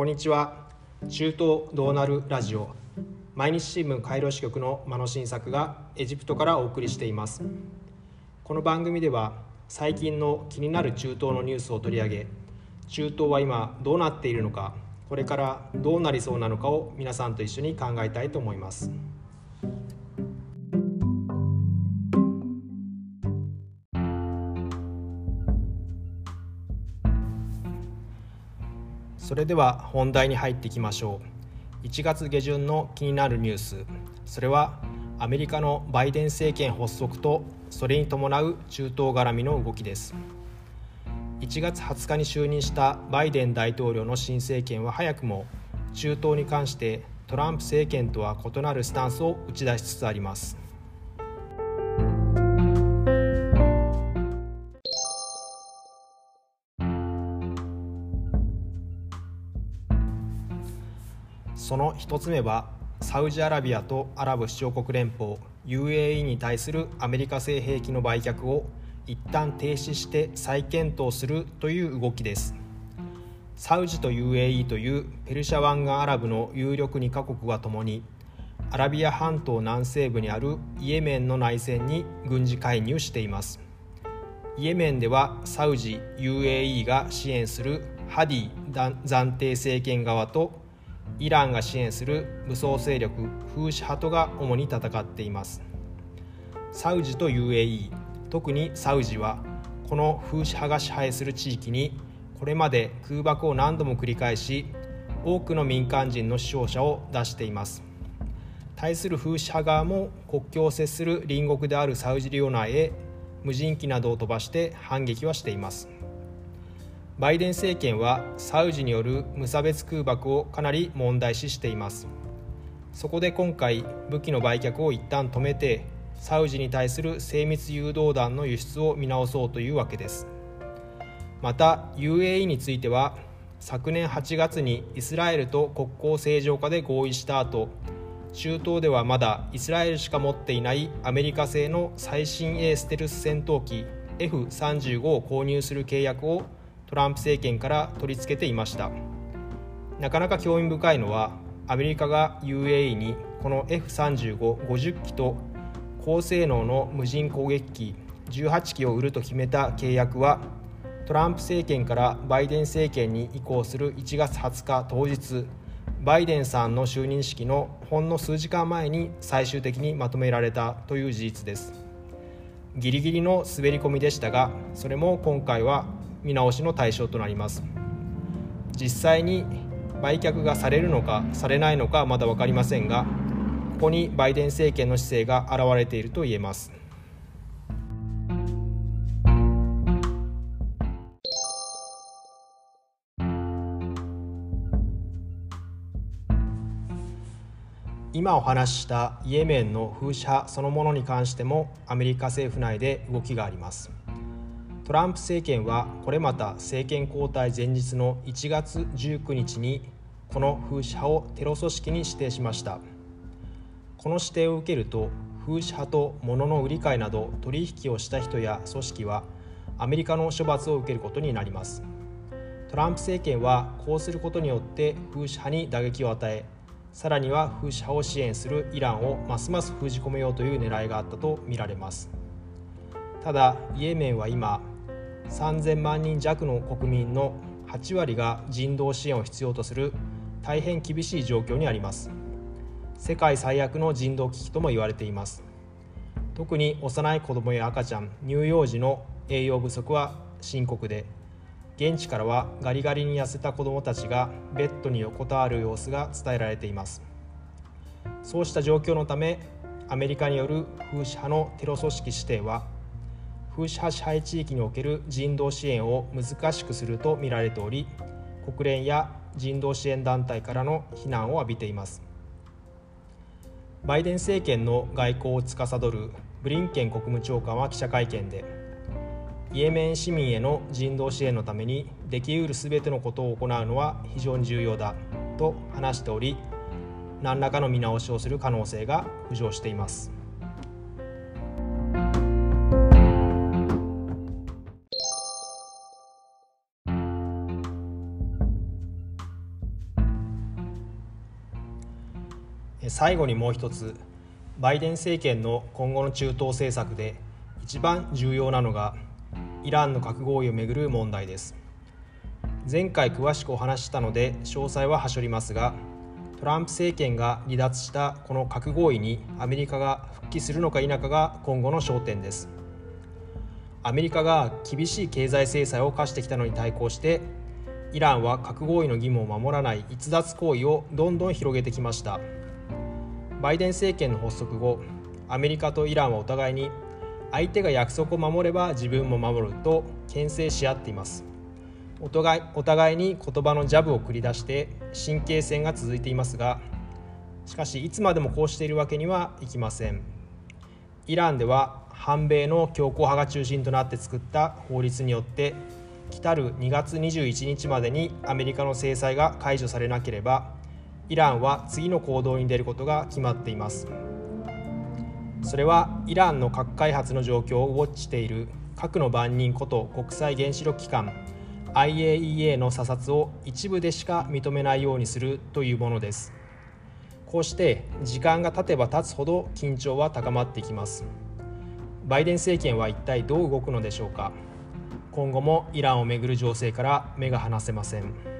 こんにちは。中東どうなるラジオ。毎日新聞カイロ支局の間野新作がエジプトからお送りしています。この番組では最近の気になる中東のニュースを取り上げ中東は今どうなっているのかこれからどうなりそうなのかを皆さんと一緒に考えたいと思います。それでは本題に入っていきましょう。1月下旬の気になるニュース。それはアメリカのバイデン政権発足とそれに伴う中東絡みの動きです。1月20日に就任したバイデン大統領の新政権は早くも中東に関してトランプ政権とは異なるスタンスを打ち出しつつあります。その1つ目はサウジアラビアとアラブ首長国連邦 UAE に対するアメリカ製兵器の売却を一旦停止して再検討するという動きです。サウジと UAE というペルシャ湾岸アラブの有力2カ国はともにアラビア半島南西部にあるイエメンの内戦に軍事介入しています。イエメンではサウジ UAE が支援するハディ暫定政権側とイランが支援する武装勢力フーシ派とが主に戦っています。サウジと UAE 特にサウジはこのフーシ派が支配する地域にこれまで空爆を何度も繰り返し多くの民間人の死傷者を出しています。対するフーシ派側も国境を接する隣国であるサウジ領内へ無人機などを飛ばして反撃はしています。バイデン政権はサウジによる無差別空爆をかなり問題視しています。そこで今回武器の売却を一旦止めてサウジに対する精密誘導弾の輸出を見直そうというわけです。また UAE については昨年8月にイスラエルと国交正常化で合意した後中東ではまだイスラエルしか持っていないアメリカ製の最新鋭ステルス戦闘機 F35 を購入する契約をトランプ政権から取り付けていました。なかなか興味深いのはアメリカが UAE にこの F3550 機と高性能の無人攻撃機18機を売ると決めた契約はトランプ政権からバイデン政権に移行する1月20日当日バイデンさんの就任式のほんの数時間前に最終的にまとめられたという事実です。ギリギリの滑り込みでしたがそれも今回は見直しの対象となります。実際に売却がされるのかされないのかまだ分かりませんがここにバイデン政権の姿勢が現れていると言えます。今お話ししたイエメンの風刺派そのものに関してもアメリカ政府内で動きがあります。トランプ政権はこれまた政権交代前日の1月19日にこの風刺派をテロ組織に指定しました。この指定を受けると風刺派と物の売り買いなど取引をした人や組織はアメリカの処罰を受けることになります。トランプ政権はこうすることによって風刺派に打撃を与えさらには風刺派を支援するイランをますます封じ込めようという狙いがあったとみられます。ただイエメンは今3000万人弱の国民の8割が人道支援を必要とする大変厳しい状況にあります。世界最悪の人道危機とも言われています。特に幼い子どもや赤ちゃん乳幼児の栄養不足は深刻で現地からはガリガリに痩せた子どもたちがベッドに横たわる様子が伝えられています。そうした状況のためアメリカによる風刺派のテロ組織指定は風刺派支配地域における人道支援を難しくすると見られており国連や人道支援団体からの非難を浴びていますバイデン政権の外交を司るブリンケン国務長官は記者会見でイエメン市民への人道支援のためにできうる全てのことを行うのは非常に重要だと話しており何らかの見直しをする可能性が浮上しています。最後にもう一つバイデン政権の今後の中東政策で一番重要なのがイランの核合意をめぐる問題です。前回詳しくお話したので詳細ははしょりますがトランプ政権が離脱したこの核合意にアメリカが復帰するのか否かが今後の焦点です。アメリカが厳しい経済制裁を課してきたのに対抗してイランは核合意の義務を守らない逸脱行為をどんどん広げてきました。バイデン政権の発足後アメリカとイランはお互いに相手が約束を守れば自分も守ると牽制し合っています。お互いお互いに言葉のジャブを繰り出して神経戦が続いていますがしかしいつまでもこうしているわけにはいきません。イランでは反米の強硬派が中心となって作った法律によって来る2月21日までにアメリカの制裁が解除されなければイランは次の行動に出ることが決まっています。それはイランの核開発の状況をウォッチしている核の番人こと国際原子力機関 IAEA の査察を一部でしか認めないようにするというものです。こうして時間が経てば経つほど緊張は高まってきます。バイデン政権は一体どう動くのでしょうか。今後もイランをめぐる情勢から目が離せません。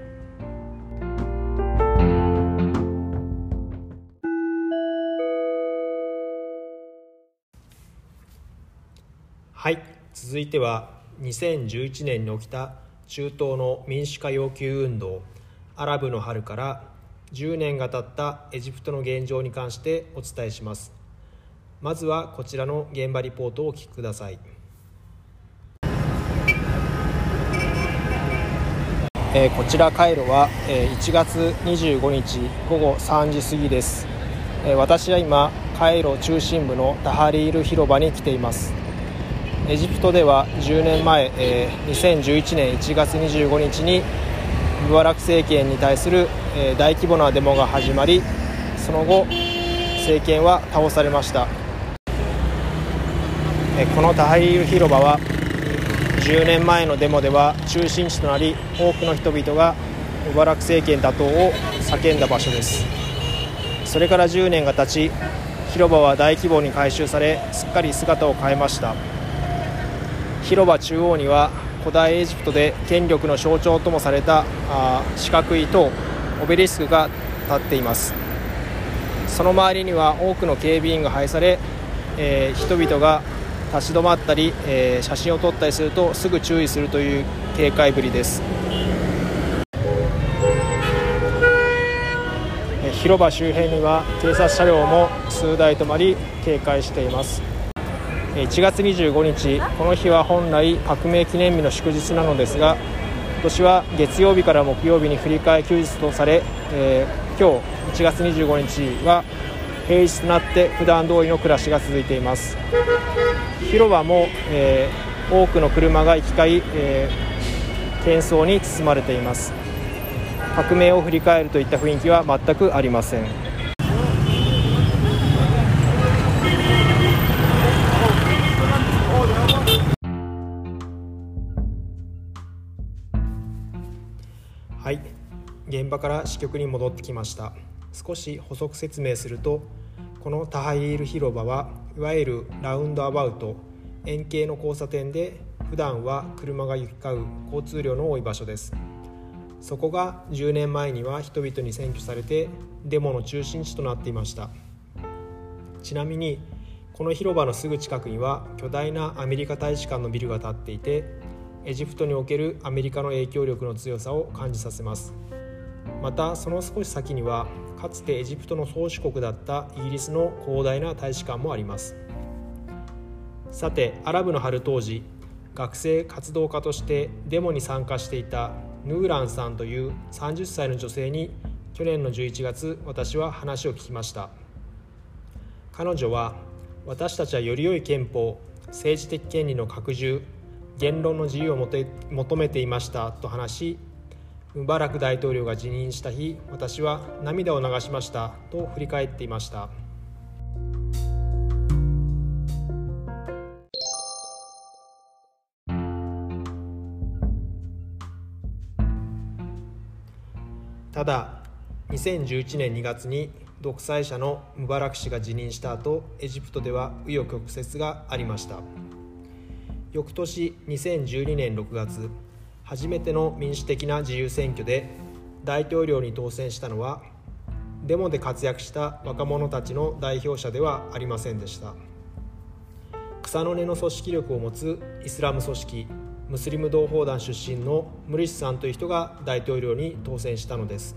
はい。続いては2011年に起きた中東の民主化要求運動。アラブの春から10年が経ったエジプトの現状に関してお伝えします。まずはこちらの現場リポートをお聞きください。えー、こちらカイロは、えー、1月25日午後3時過ぎです、えー、私は今カイロ中心部のタハリール広場に来ています。エジプトでは10年前、えー、2011年1月25日にムバラク政権に対する、えー、大規模なデモが始まりその後政権は倒されました、えー、このタハリール広場は10年前のデモでは中心地となり多くの人々がムバラク政権打倒を叫んだ場所です。それから10年が経ち広場は大規模に改修されすっかり姿を変えました。広場中央には古代エジプトで権力の象徴ともされたあ四角い塔オベリスクが立っています。その周りには多くの警備員が配され、えー、人々が立ち止まったり、えー、写真を撮ったりするとすぐ注意するという警戒ぶりです。広場周辺には警察車両も数台止まり警戒しています。1月25日この日は本来革命記念日の祝日なのですが今年は月曜日から木曜日に振り替え休日とされ、えー、今日1月25日は平日となって普段通りの暮らしが続いています。広場も、えー、多くの車が行き交い、えー、喧騒に包まれています。革命を振り返るといった雰囲気は全くありません。現場から支局に戻ってきました。少し補足説明するとこのタハイール広場はいわゆるラウンドアバウト円形の交差点で普段は車が行き交う交通量の多い場所です。そこが10年前には人々に占拠されてデモの中心地となっていました。ちなみにこの広場のすぐ近くには巨大なアメリカ大使館のビルが建っていてエジプトにおけるアメリカの影響力の強さを感じさせます。またその少し先にはかつてエジプトの宗主国だったイギリスの広大な大使館もあります。さてアラブの春当時学生活動家としてデモに参加していたヌーランさんという30歳の女性に去年の11月私は話を聞きました。彼女は私たちはより良い憲法政治的権利の拡充言論の自由を求めていましたと話しバラク大統領が辞任した日私は涙を流しましたと振り返っていました。ただ2011年2月に独裁者のムバラク氏が辞任した後エジプトでは紆余曲折がありました。翌年2012年6月初めての民主的な自由選挙で大統領に当選したのはデモで活躍した若者たちの代表者ではありませんでした。草の根の組織力を持つイスラム組織ムスリム同胞団出身のムリシさんという人が大統領に当選したのです。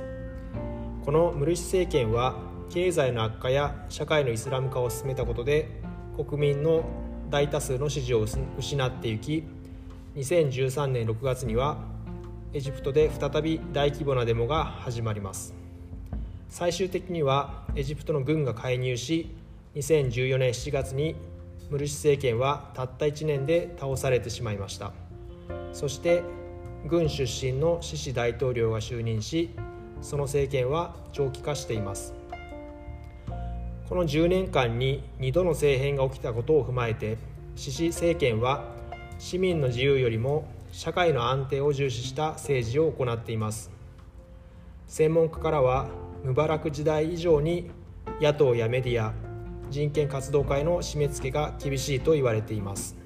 このムリシ政権は経済の悪化や社会のイスラム化を進めたことで国民の大多数の支持を失っていき2013年6月にはエジプトで再び大規模なデモが始まります。最終的にはエジプトの軍が介入し2014年7月にムルシ政権はたった1年で倒されてしまいました。そして軍出身のシシ大統領が就任しその政権は長期化しています。この10年間に2度の政変が起きたことを踏まえてシシ政権は市民の自由よりも社会の安定を重視した政治を行っています。専門家からはムバラク時代以上に野党やメディア人権活動家への締め付けが厳しいと言われています。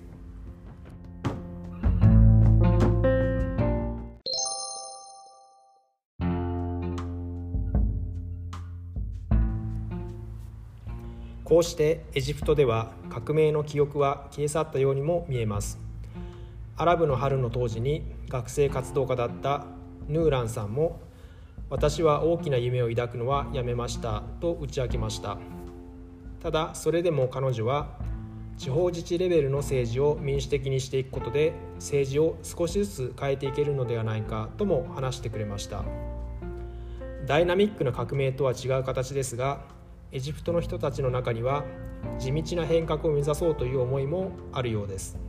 こうしてエジプトでは革命の記憶は消え去ったようにも見えます。アラブの春の当時に学生活動家だったヌーランさんも私は大きな夢を抱くのはやめましたと打ち明けました。ただそれでも彼女は地方自治レベルの政治を民主的にしていくことで政治を少しずつ変えていけるのではないかとも話してくれました。ダイナミックな革命とは違う形ですがエジプトの人たちの中には地道な変革を目指そうという思いもあるようです。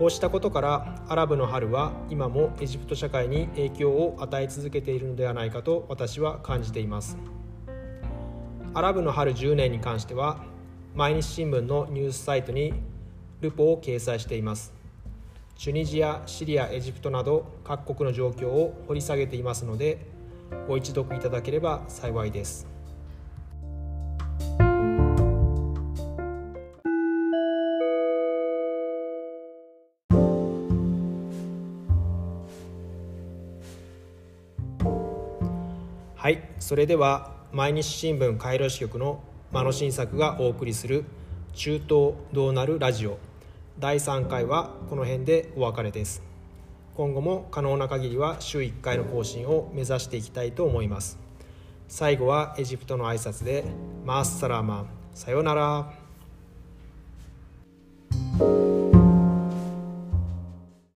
こうしたことからアラブの春は今もエジプト社会に影響を与え続けているのではないかと私は感じています。アラブの春10年に関しては毎日新聞のニュースサイトにルポを掲載しています。チュニジア、シリア、エジプトなど各国の状況を掘り下げていますのでご一読いただければ幸いです。それでは毎日新聞カイロ支局の間野新作がお送りする中東どうなるラジオ。第3回はこの辺でお別れです。今後も可能な限りは週1回の更新を目指していきたいと思います。最後はエジプトの挨拶でマッサラマン。さようなら。